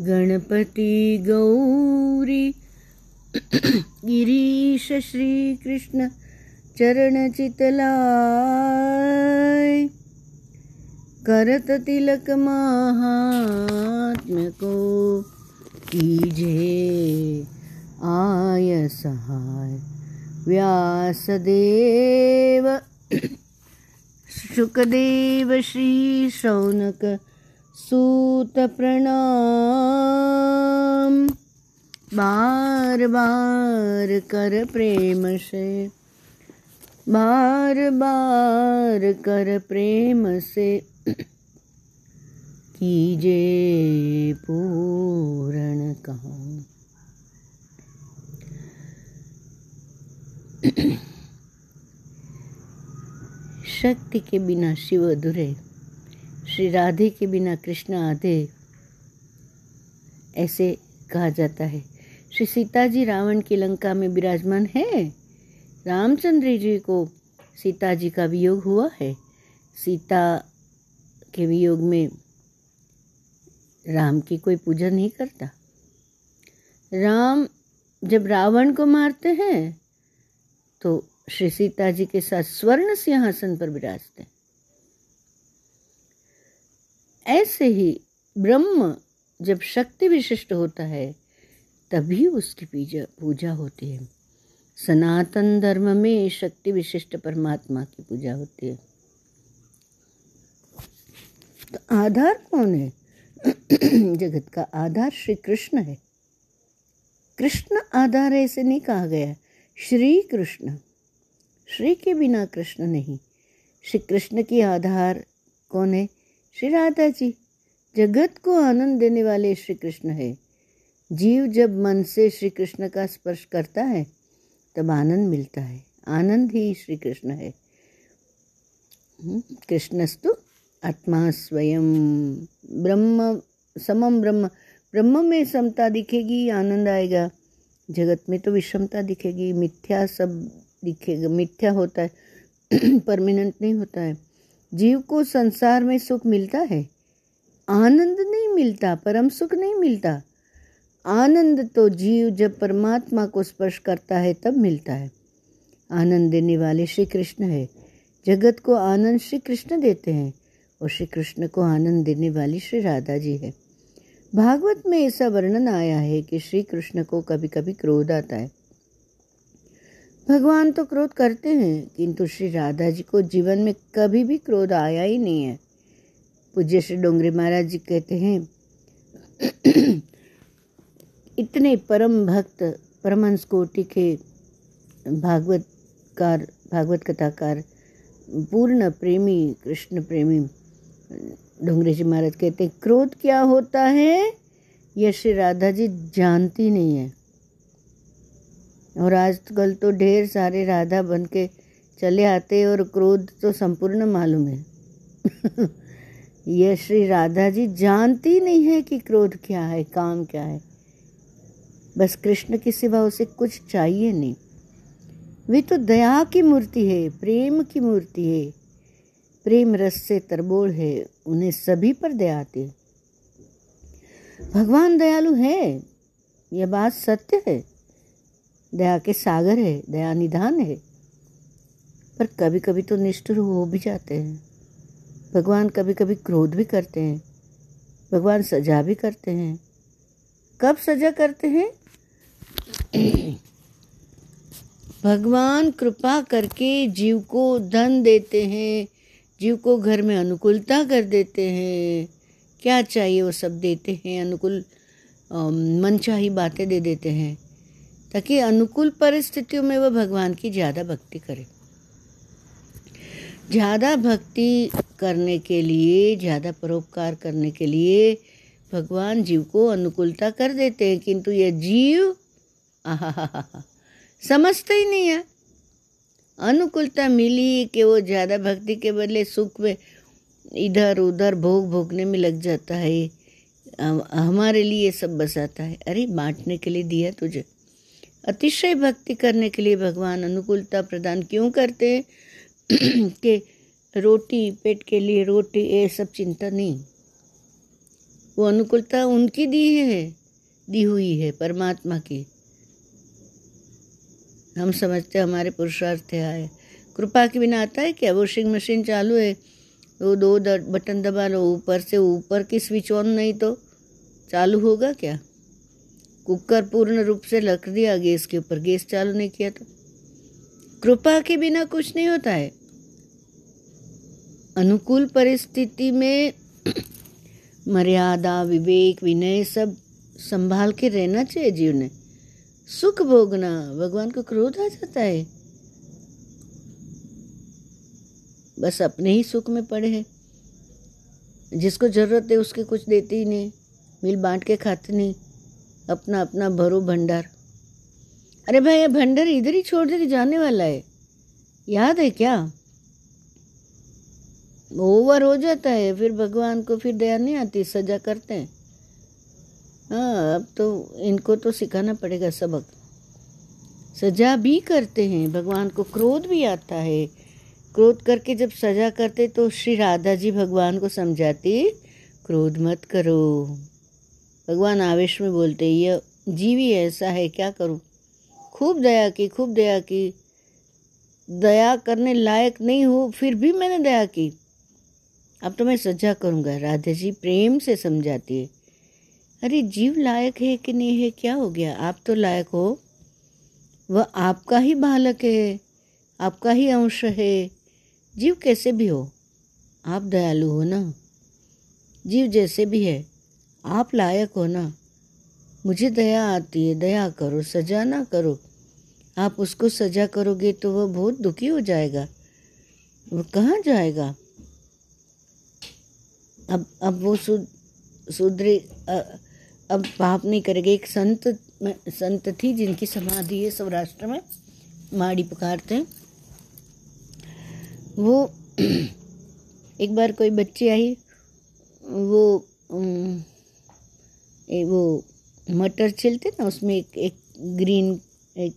गणपति गौरी। गिरीश श्रीकृष्ण चरणचितलाय। करत तिलक महात्म्य को कीजे आय सहाय। व्यासदेव शुकदेव श्री शौनक सूत प्रणाम। बार बार कर प्रेम से। बार बार कर प्रेम से। कीजे पूर्ण कहा। शक्ति के बिना शिव अधूरे। श्री राधे के बिना कृष्ण आधे, ऐसे कहा जाता है। श्री सीता जी रावण की लंका में विराजमान है। रामचंद्र जी को सीता जी का वियोग हुआ है। सीता के वियोग में राम की कोई पूजा नहीं करता। राम जब रावण को मारते हैं तो श्री सीता जी के साथ स्वर्ण सिंहासन पर विराजते हैं। ऐसे ही ब्रह्म जब शक्ति विशिष्ट होता है, तभी उसकी पूजा पूजा होती है। सनातन धर्म में शक्ति विशिष्ट परमात्मा की पूजा होती है। तो आधार कौन है? जगत का आधार श्री कृष्ण है। कृष्ण आधार ऐसे नहीं कहा गया। श्री कृष्ण। श्री के बिना कृष्ण नहीं। श्री कृष्ण की आधार कौन है? श्री राधा जी जगत को आनंद देने वाले श्री कृष्ण है। जीव जब मन से श्री कृष्ण का स्पर्श करता है तब आनंद मिलता है। आनंद ही श्री कृष्ण है। हम्म, कृष्णस्तु आत्मा स्वयं। ब्रह्म समम ब्रह्म। ब्रह्म में समता दिखेगी आनंद आएगा। जगत में तो विषमता दिखेगी मिथ्या सब दिखेगा मिथ्या होता है परमानेंट नहीं होता है। जीव को संसार में सुख मिलता है। आनंद नहीं मिलता, परम सुख नहीं मिलता। आनंद तो जीव जब परमात्मा को स्पर्श करता है, तब मिलता है। आनंद देने वाले श्री कृष्ण है। जगत को आनंद श्री कृष्ण देते हैं और श्री कृष्ण को आनंद देने वाली श्री राधा जी है। भागवत में ऐसा वर्णन आया है कि श्री कृष्ण को कभी कभी क्रोध आता है। भगवान तो क्रोध करते हैं, किंतु श्री राधा जी को जीवन में कभी भी क्रोध आया ही नहीं है। पूज्य श्री डोंगरी महाराज जी कहते हैं, इतने परम भक्त परमहंस कोटि के भागवतकार भागवत कथाकार, पूर्ण प्रेमी, कृष्ण प्रेमी, डोंगरे जी महाराज कहते हैं, क्रोध क्या होता है? यह श्री राधा जी जानती नहीं है। और आजकल तो ढेर सारे राधा बन के चले आते और क्रोध तो संपूर्ण मालूम है। यह श्री राधा जी जानती नहीं है कि क्रोध क्या है, काम क्या है। बस कृष्ण के सिवा उसे कुछ चाहिए नहीं। वे तो दया की मूर्ति है, प्रेम की मूर्ति है। प्रेम रस से तरबोल है, उन्हें सभी पर दया आती है। भगवान दयालु है, यह बात सत्य है। दया के सागर है, दया निधान है। पर कभी कभी तो निष्ठुर हो भी जाते हैं। भगवान कभी कभी क्रोध भी करते हैं। भगवान सजा भी करते हैं। कब सजा करते हैं? भगवान कृपा करके जीव को धन देते हैं। जीव को घर में अनुकूलता कर देते हैं। क्या चाहिए वो सब देते हैं? अनुकूल मनचाही बातें दे देते हैं। ताकि अनुकूल परिस्थितियों में वह भगवान की ज़्यादा भक्ति करे। ज़्यादा भक्ति करने के लिए, ज़्यादा परोपकार करने के लिए भगवान जीव को अनुकूलता कर देते हैं, किंतु यह जीव आहा समझते ही नहीं है। अनुकूलता मिली कि वो ज़्यादा भक्ति के बदले सुख में इधर उधर भोग भोगने में लग जाता है। हमारे लिए सब बसाता है। अरे, बांटने के लिए दिया तुझे। अतिशय भक्ति करने के लिए भगवान अनुकूलता प्रदान क्यों करते हैं? कि रोटी, पेट के लिए रोटी, ये सब चिंता नहीं। वो अनुकूलता उनकी दी है, दी हुई है, परमात्मा की। हम समझते हमारे पुरुषार्थ आए। कृपा के बिना आता है क्या? वॉशिंग मशीन चालू है, वो दो बटन दबा लो, ऊपर से ऊपर की स्विच ऑन, नहीं तो चालू होगा क्या? कुकर पूर्ण रूप से रख दिया गैस के ऊपर गैस चालू नहीं किया तो कृपा के बिना कुछ नहीं होता है। अनुकूल परिस्थिति में मर्यादा, विवेक, विनय सब संभाल के रहना चाहिए जीव ने सुख भोगना भगवान को क्रोध आ जाता है। बस अपने ही सुख में पड़े हैं। जिसको ज़रूरत है उसके कुछ देते ही नहीं, मिल बांट के खाते नहीं। अपना अपना भरो भंडार। अरे भाई, ये भंडार इधर ही छोड़ दे जाने वाला है। याद है क्या? ओवर हो जाता है, फिर भगवान को फिर दया नहीं आती, सजा करते हैं। हाँ अब तो इनको तो सिखाना पड़ेगा सबक। सजा भी करते हैं, भगवान को क्रोध भी आता है। क्रोध करके जब सजा करते तो श्री राधा जी भगवान को समझाती, क्रोध मत करो। भगवान आवेश में बोलते ये जीवी ऐसा है, क्या करूँ? खूब दया की, खूब दया की। दया करने लायक नहीं हो, फिर भी मैंने दया की। अब तो मैं सजा करूँगा। राधा जी प्रेम से समझाती है। अरे, जीव लायक है कि नहीं है? क्या हो गया? आप तो लायक हो। वह आपका ही बालक है, आपका ही अंश है। जीव कैसे भी हो, आप दयालु हो ना? जीव जैसे भी है आप लायक हो ना? मुझे दया आती है, दया करो, सजा ना करो। आप उसको सजा करोगे तो वह बहुत दुखी हो जाएगा। वो कहाँ जाएगा? अब अब वो सुधरे अब पाप नहीं करेगा। एक संत संत थी जिनकी समाधि है सौराष्ट्र में, माड़ी पुकारते हैं। वो, एक बार कोई बच्ची आई, वो वो मटर छिलते ना, उसमें एक एक ग्रीन, एक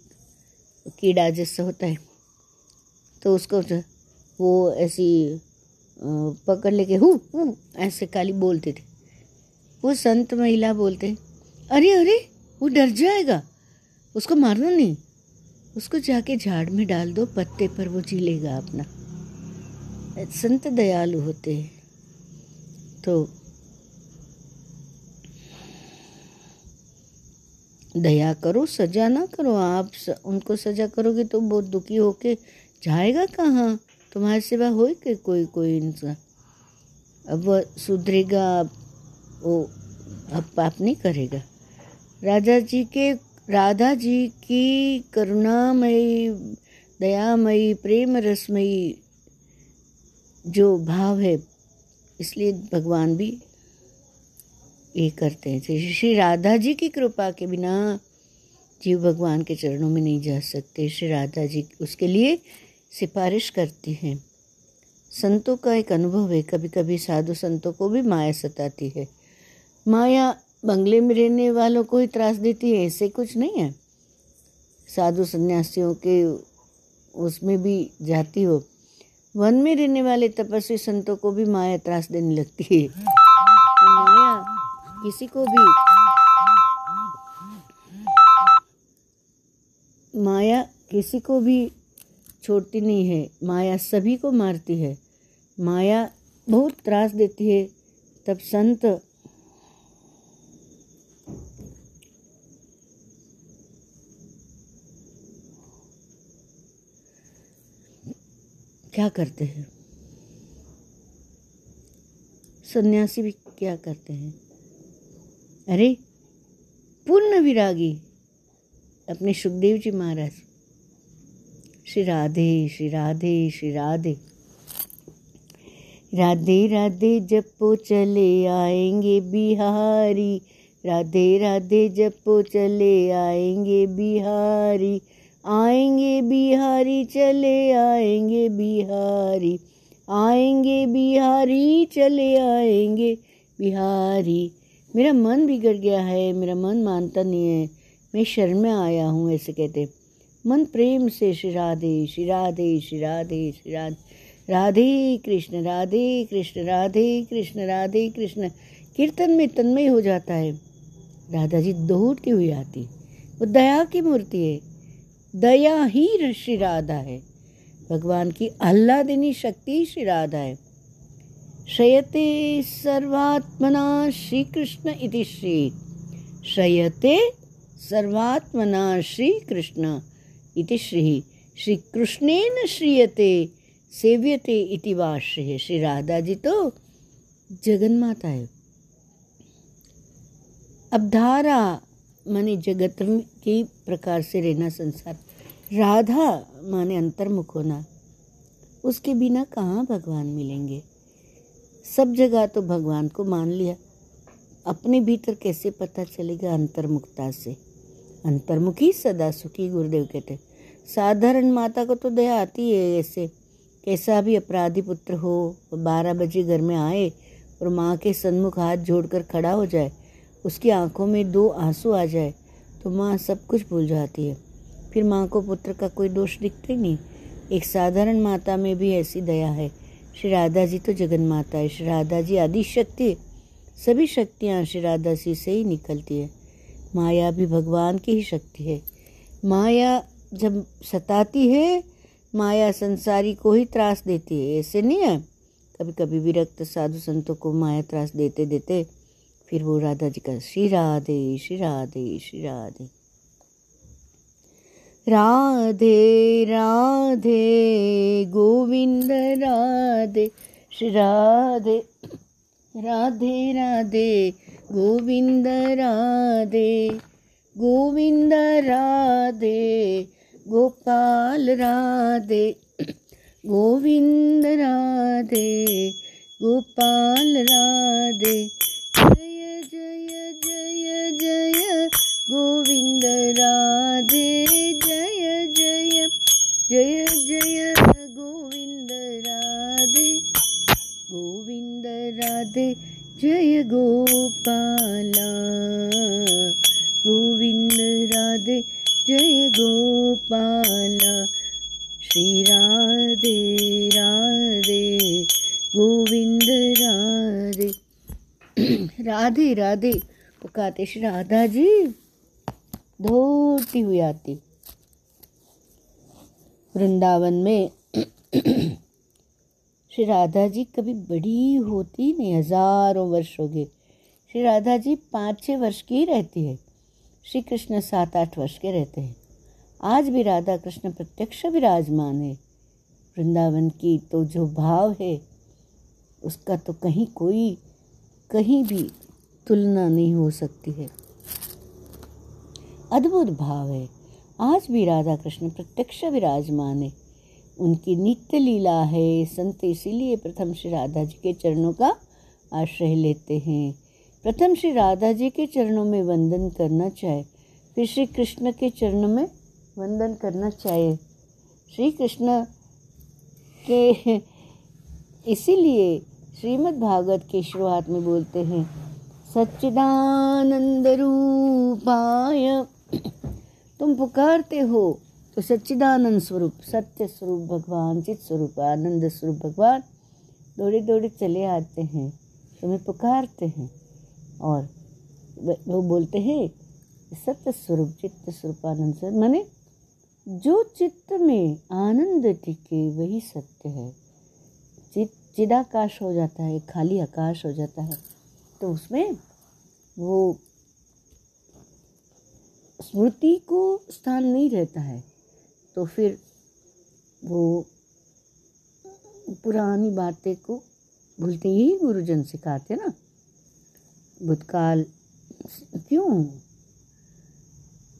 कीड़ा जैसा होता है। तो उसको वो ऐसी पकड़ लेके, हु ऐसे काली बोलते थे। वो संत महिला बोलते अरे अरे, वो डर जाएगा, उसको मारना नहीं, उसको जाके झाड़ में डाल दो, पत्ते पर वो झीलेगा अपना। संत दयालु होते हैं। तो दया करो सजा ना करो। आप स, उनको सजा करोगे तो बहुत दुखी होके जाएगा कहाँ? तुम्हारे सिवा हो के कोई कोई इंसान? अब वह सुधरेगा वो अब पाप नहीं करेगा। राजा जी के राधा जी की करुणामयी दयामयी प्रेम रसमयी जो भाव है इसलिए भगवान भी ये करते हैं। श्री राधा जी की कृपा के बिना जीव भगवान के चरणों में नहीं जा सकते। श्री राधा जी उसके लिए सिफारिश करती हैं। संतों का एक अनुभव है। कभी कभी साधु संतों को भी माया सताती है। माया बंगले में रहने वालों को ही त्रास देती है। ऐसे कुछ नहीं है। साधु सन्यासियों के उसमें भी जाती हो। वन में रहने वाले तपस्वी संतों को भी माया त्रास देने लगती है। किसी को भी। माया किसी को भी छोड़ती नहीं है। माया सभी को मारती है। माया बहुत त्रास देती है। तब संत क्या करते हैं? सन्यासी भी क्या करते हैं? अरे, पूर्ण विरागी, अपने सुखदेव जी महाराज। श्री राधे श्री राधे श्री राधे। राधे राधे, जपो चले आएँगे बिहारी। राधे राधे, जपो चले आएँगे बिहारी। आएँगे बिहारी, चले आएँगे बिहारी। आएँगे बिहारी, चले आएँगे बिहारी। मेरा मन बिगड़ गया है, मेरा मन मानता नहीं है। मैं शरण में आया हूँ, ऐसे कहते मन प्रेम से श्री राधे श्री राधे श्री राधे श्री राधे। राधे कृष्ण राधे कृष्ण राधे कृष्ण राधे कृष्ण। कीर्तन में तन्मय हो जाता है। राधा जी दौड़ती हुई आती। वो दया की मूर्ति है। दया ही श्री राधा है। भगवान की आह्लादिनी शक्ति श्री राधा है। शयते सर्वात्मना श्री कृष्ण इति श्री। शयते सर्वात्मना श्री कृष्ण इति श्री। श्री कृष्णेन श्रीयते, सेव्यते इति वाश्य श्री। राधा जी तो जगन्माता है। अब धारा माने जगत की प्रकार से रहना संसार। राधा माने अंतर्मुख होना। उसके बिना कहाँ भगवान मिलेंगे? सब जगह तो भगवान को मान लिया। अपने भीतर कैसे पता चलेगा अंतर्मुखता से? अंतर्मुखी सदा सुखी गुरुदेव कहते साधारण माता को तो दया आती है ऐसे। कैसा भी अपराधी पुत्र हो बारह बजे घर में आए और माँ के सन्मुख हाथ जोड़कर खड़ा हो जाए, उसकी आँखों में दो आँसू आ जाए तो माँ सब कुछ भूल जाती है। फिर माँ को पुत्र का कोई दोष दिखते नहीं। एक साधारण माता में भी ऐसी दया है। श्री राधा जी तो जगन माता है। श्री राधा जी आदि शक्ति, सभी शक्तियाँ श्री राधा जी से ही निकलती है। माया भी भगवान की ही शक्ति है। माया जब सताती है, माया संसारी को ही त्रास देती है। ऐसे नहीं है? कभी कभी विरक्त साधु संतों को माया त्रास देते देते फिर वो राधा जी का, श्री राधे श्री राधे श्री राधे। राधे राधे, गोविंद राधे राधे राधे राधे, गोविंद राधे गोविंद राधे, गोपाल राधे, गोविंद राधे, गोपाल राधे, जय जय जय जय, गोविंद राधे। राधे जय गोपाला। गोविंद राधे जय गोपाला। श्री राधे राधे, गोविंद राधे। राधे राधे पुकारते श्री राधा जी। धोती हुई आती। वृंदावन में श्री राधा जी कभी बड़ी होती नहीं, हज़ारों वर्ष गए। श्री राधा जी पाँच छः वर्ष की ही रहती है। श्री कृष्ण सात आठ वर्ष के रहते हैं। आज भी राधा कृष्ण प्रत्यक्ष विराजमान है। वृंदावन की तो जो भाव है, उसका तो कहीं कोई, कहीं भी तुलना नहीं हो सकती है। अद्भुत भाव है। आज भी राधा कृष्ण प्रत्यक्ष विराजमान है। उनकी नित्य लीला है, संत इसीलिए प्रथम श्री राधा जी के चरणों का आश्रय लेते हैं। प्रथम श्री राधा जी के चरणों में वंदन करना चाहे, फिर श्री कृष्ण के चरणों में वंदन करना चाहिए श्री कृष्ण के इसीलिए श्रीमद् भागवत के शुरुआत में बोलते हैं, सच्चिदानंद रूपाय, तुम पुकारते हो तो सच्चिदानंद स्वरूप, सत्य स्वरूप भगवान, चित स्वरूप, आनंद स्वरूप भगवान दौड़े दौड़े चले आते हैं, तुम्हें पुकारते हैं और वो बोलते हैं, सत्य स्वरूप, चित्त स्वरूप, आनंद स्वरूप। माने जो चित्त में आनंद टिके, वही सत्य है। चित, चिदाकाश हो जाता है, खाली आकाश हो जाता है तो उसमें वो स्मृति को स्थान नहीं रहता है। तो फिर वो पुरानी बातें को भूलते ही। गुरुजन सिखाते ना। भूतकाल क्यों?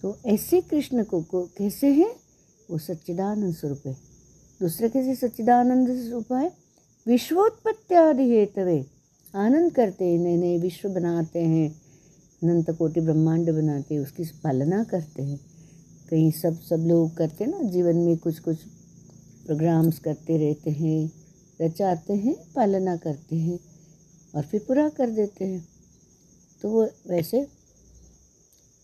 तो ऐसे कृष्ण को, को कैसे हैं? वो सच्चिदानंद स्वरूप है। दूसरे कैसे सच्चिदानंद स्वरूप है? विश्वोत्पत्ति हेतवे आनंद करते हैं नए नए विश्व बनाते हैं। अनंत कोटि ब्रह्मांड बनाते हैं उसकी पालना करते हैं। कहीं सब सब लोग करते ना, जीवन में कुछ कुछ प्रोग्राम्स करते रहते हैं, रचाते हैं, पालना करते हैं और फिर पूरा कर देते हैं। तो वो वैसे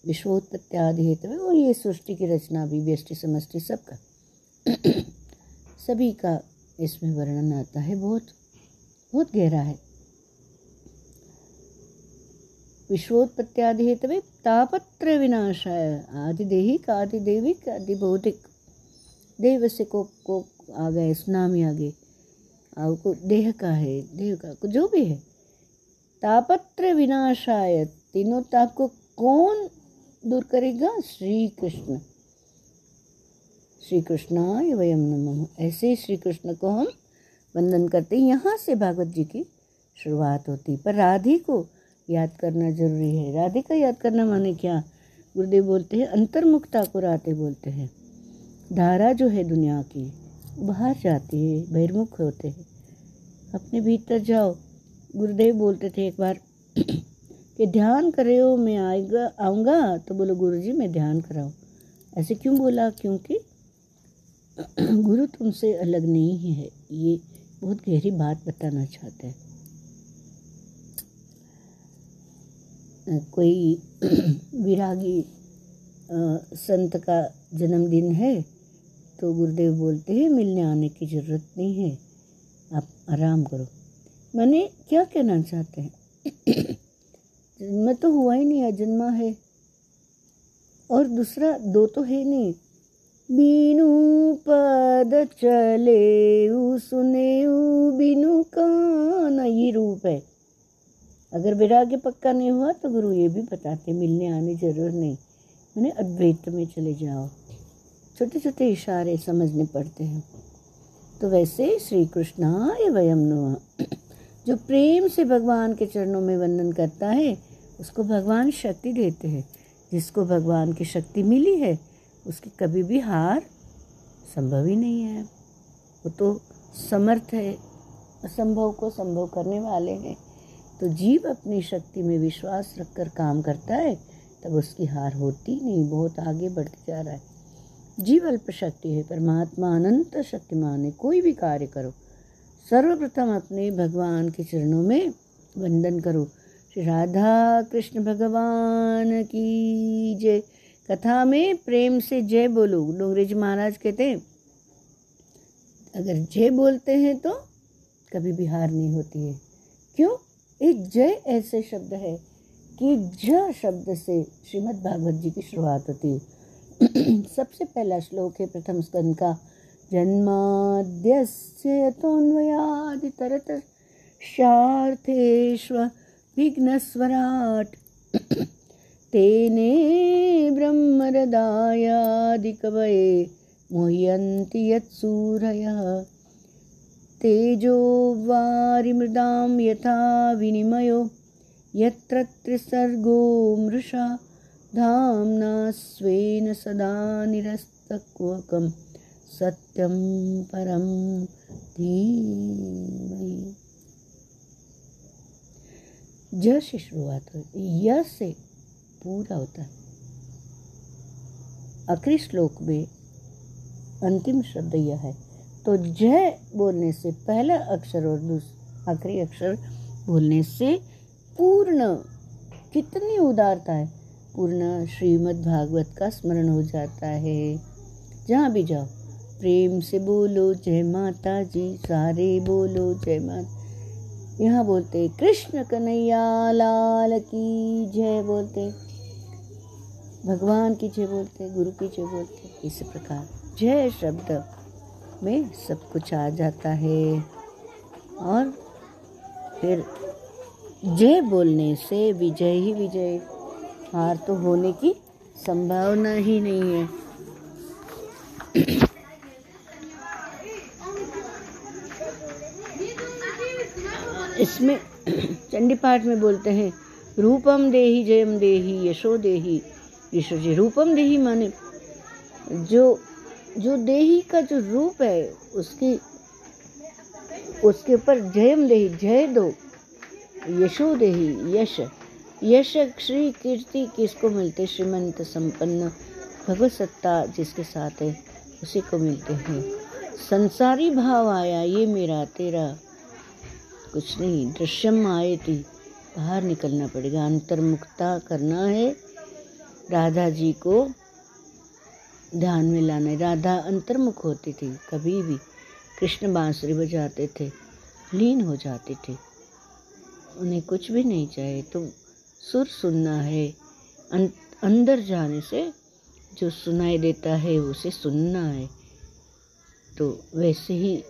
विश्वोत्पत्ति आदि हेतु है और ये सृष्टि की रचना भी, व्यष्टि, समष्टि सबका, सभी का इसमें वर्णन आता है। बहुत बहुत गहरा है। विश्वोत्पत्त्यादि तापत्र विनाशाय आदिदेही का आदिदेविक आदिभौतिक देव से को को आ गए सुनामी आ गई आपको देह का है, देह का जो भी है। तापत्र विनाशाय तीनों ताप को कौन दूर करेगा? श्री कृष्ण श्री कृष्णाय वयम नमः। ऐसे श्री कृष्ण को हम वंदन करते हैं। यहाँ से भागवत जी की शुरुआत होती पर राधे को याद करना ज़रूरी है। राधे का याद करना माने क्या? गुरुदेव बोलते हैं अंतर्मुखता को राधे बोलते हैं, धारा जो है दुनिया की, बाहर जाती है, बहिर्मुख होते हैं। अपने भीतर जाओ। गुरुदेव बोलते थे एक बार कि ध्यान करे हो मैं आएगा, आऊँगा तो बोलो गुरु जी मैं ध्यान कराऊँ। ऐसे क्यों बोला? क्योंकि गुरु तुमसे अलग नहीं है। ये बहुत गहरी बात बताना चाहते हैं। कोई विरागी संत का जन्मदिन है तो गुरुदेव बोलते हैं, मिलने आने की ज़रूरत नहीं है, आप आराम करो। मैंने क्या कहना चाहते हैं? जन्म तो हुआ ही नहीं, अजन्मा है। और दूसरा, दो तो है नहीं। बीनू पद चले सुने बीनू कान, ये रूप है। अगर विराग्य पक्का नहीं हुआ तो गुरु ये भी बताते, मिलने आने ज़रूर नहीं। मैंने अद्वैत में चले जाओ। छोटे छोटे इशारे समझने पड़ते हैं। तो वैसे श्री कृष्णाय वयम जो प्रेम से भगवान के चरणों में वंदन करता है, उसको भगवान शक्ति देते हैं। जिसको भगवान की शक्ति मिली है, उसकी कभी भी हार संभव ही नहीं है। वो तो समर्थ है, असंभव को संभव करने वाले हैं। तो जीव अपनी शक्ति में विश्वास रखकर काम करता है, तब उसकी हार होती नहीं, बहुत आगे बढ़ते जा रहा है। जीव अल्प शक्ति है, परमात्मा अनंत शक्तिमान है, कोई भी कार्य करो। सर्वप्रथम अपने भगवान के चरणों में वंदन करो। श्री राधा कृष्ण भगवान की जय। कथा में प्रेम से जय बोलो। डोंगरे जी महाराज कहते हैं, अगर जय बोलते हैं तो कभी भी हार नहीं होती है। क्यों? एक जय ऐसे शब्द है कि ज शब्द से श्रीमद् भागवत जी की शुरुआत होती है। सबसे पहला श्लोक है प्रथम स्कंद का, जन्माद्यस्य यतोन्वयादितरत शार्थेष्व विघ्नस्वराट्। तेने ब्रह्मरदायादिकवये मुह्यन्ति यत्सूरयः। तेजो वारिमृदां यथा विनिमयो, यत्र त्रिसर्गो मृषा, धाम्ना स्वेन सदा निरस्तक्वकं, सत्यं परं धीमहि। ज से शुरुआत हो य से पूरा होता है। आखिरी श्लोक में अंतिम शब्द यह है तो जय बोलने से पहला अक्षर और दूसरा आखिरी अक्षर बोलने से पूर्ण। कितनी उदारता है। पूर्ण श्रीमद् भागवत का स्मरण हो जाता है। जहाँ भी जाओ, प्रेम से बोलो, जय माता जी सारे बोलो, जय माता, यहाँ बोलते, कृष्ण कन्हैया, लाल की जय बोलते। भगवान की जय बोलते, गुरु की जय बोलते, इस प्रकार। जय शब्द। में सब कुछ आ जाता है। और फिर जय बोलने से विजय ही विजय। हार तो होने की संभावना ही नहीं है। इसमें चंडी पाठ में बोलते हैं, रूपम देही जयम देही, यशो देही, यशो जी, रूपम देही माने जो जो देही का जो रूप है, उसकी, उसके ऊपर जयम देही, जय दो, यशो देही, यश यश श्री कीर्ति किसको मिलते? श्रीमंत संपन्न भगवत सत्ता जिसके साथ है, उसी को मिलते हैं। संसारी भाव आया, ये मेरा, तेरा, कुछ नहीं, दृश्यम आए थी बाहर निकलना पड़ेगा अंतर्मुक्ता करना है, राधा जी को ध्यान में लाना। राधा अंतर्मुख होती थी। कभी भी कृष्ण बांसुरी बजाते थे लीन हो जाते थे। उन्हें कुछ भी नहीं चाहिए तो सुर सुनना है। अं, अंदर जाने से जो सुनाई देता है उसे सुनना है। तो वैसे ही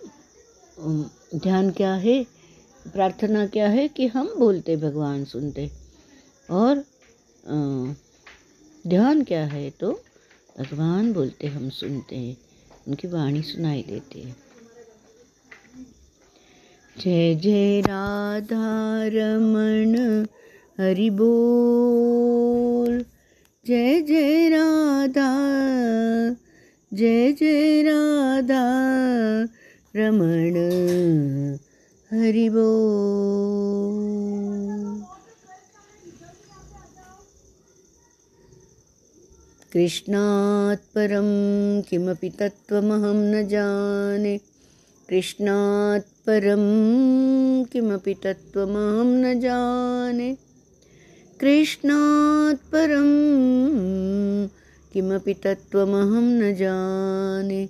ध्यान क्या है? प्रार्थना क्या है कि हम बोलते भगवान सुनते? और ध्यान क्या है तो भगवान बोलते, हम सुनते हैं। उनकी वाणी सुनाई देती है। जय जय राधा रमण हरि बोल। जय जय राधा, जय जय राधा रमण हरि बोल। कृष्णात् परं किमपि तत्त्वमहं न जाने। कृष्णात् परं किमपि तत्त्वमहं न जाने। कृष्णात् परं किमपि तत्त्वमहं न जाने।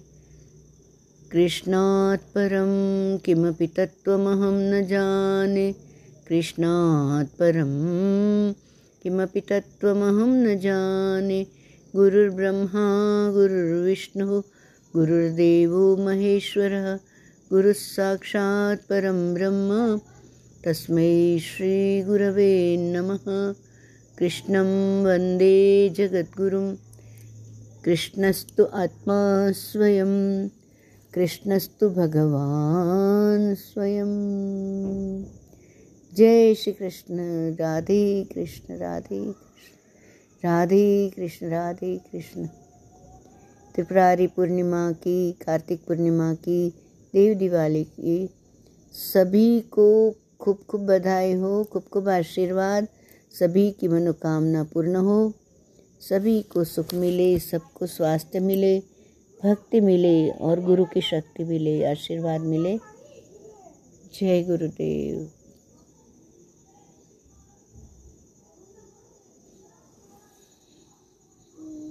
कृष्णात् परं किमपि तत्त्वमहं न जाने। कृष्णात् परं किमपि तत्त्वमहं न जाने। गुरुर्ब्रह्मा, गुरुर्विष्णुः, गुरुर्देवो महेश्वरः गुरुः साक्षात् परं ब्रह्म, तस्मै श्रीगुरवे नमः। कृष्णं वंदे जगद्गुरुं, कृष्णस्तु आत्मा स्वयं, कृष्णस्तु भगवान् स्वयं। जय श्री कृष्ण राधे कृष्ण, राधे। राधे कृष्ण राधे कृष्ण। त्रिपुरारी पूर्णिमा की, कार्तिक पूर्णिमा की, देव दिवाली की। सभी को खूब खूब बधाई हो, खूब खूब आशीर्वाद। सभी की मनोकामना पूर्ण हो। सभी को सुख मिले, सबको स्वास्थ्य मिले, भक्ति मिले और गुरु की शक्ति मिले, आशीर्वाद मिले। जय गुरुदेव।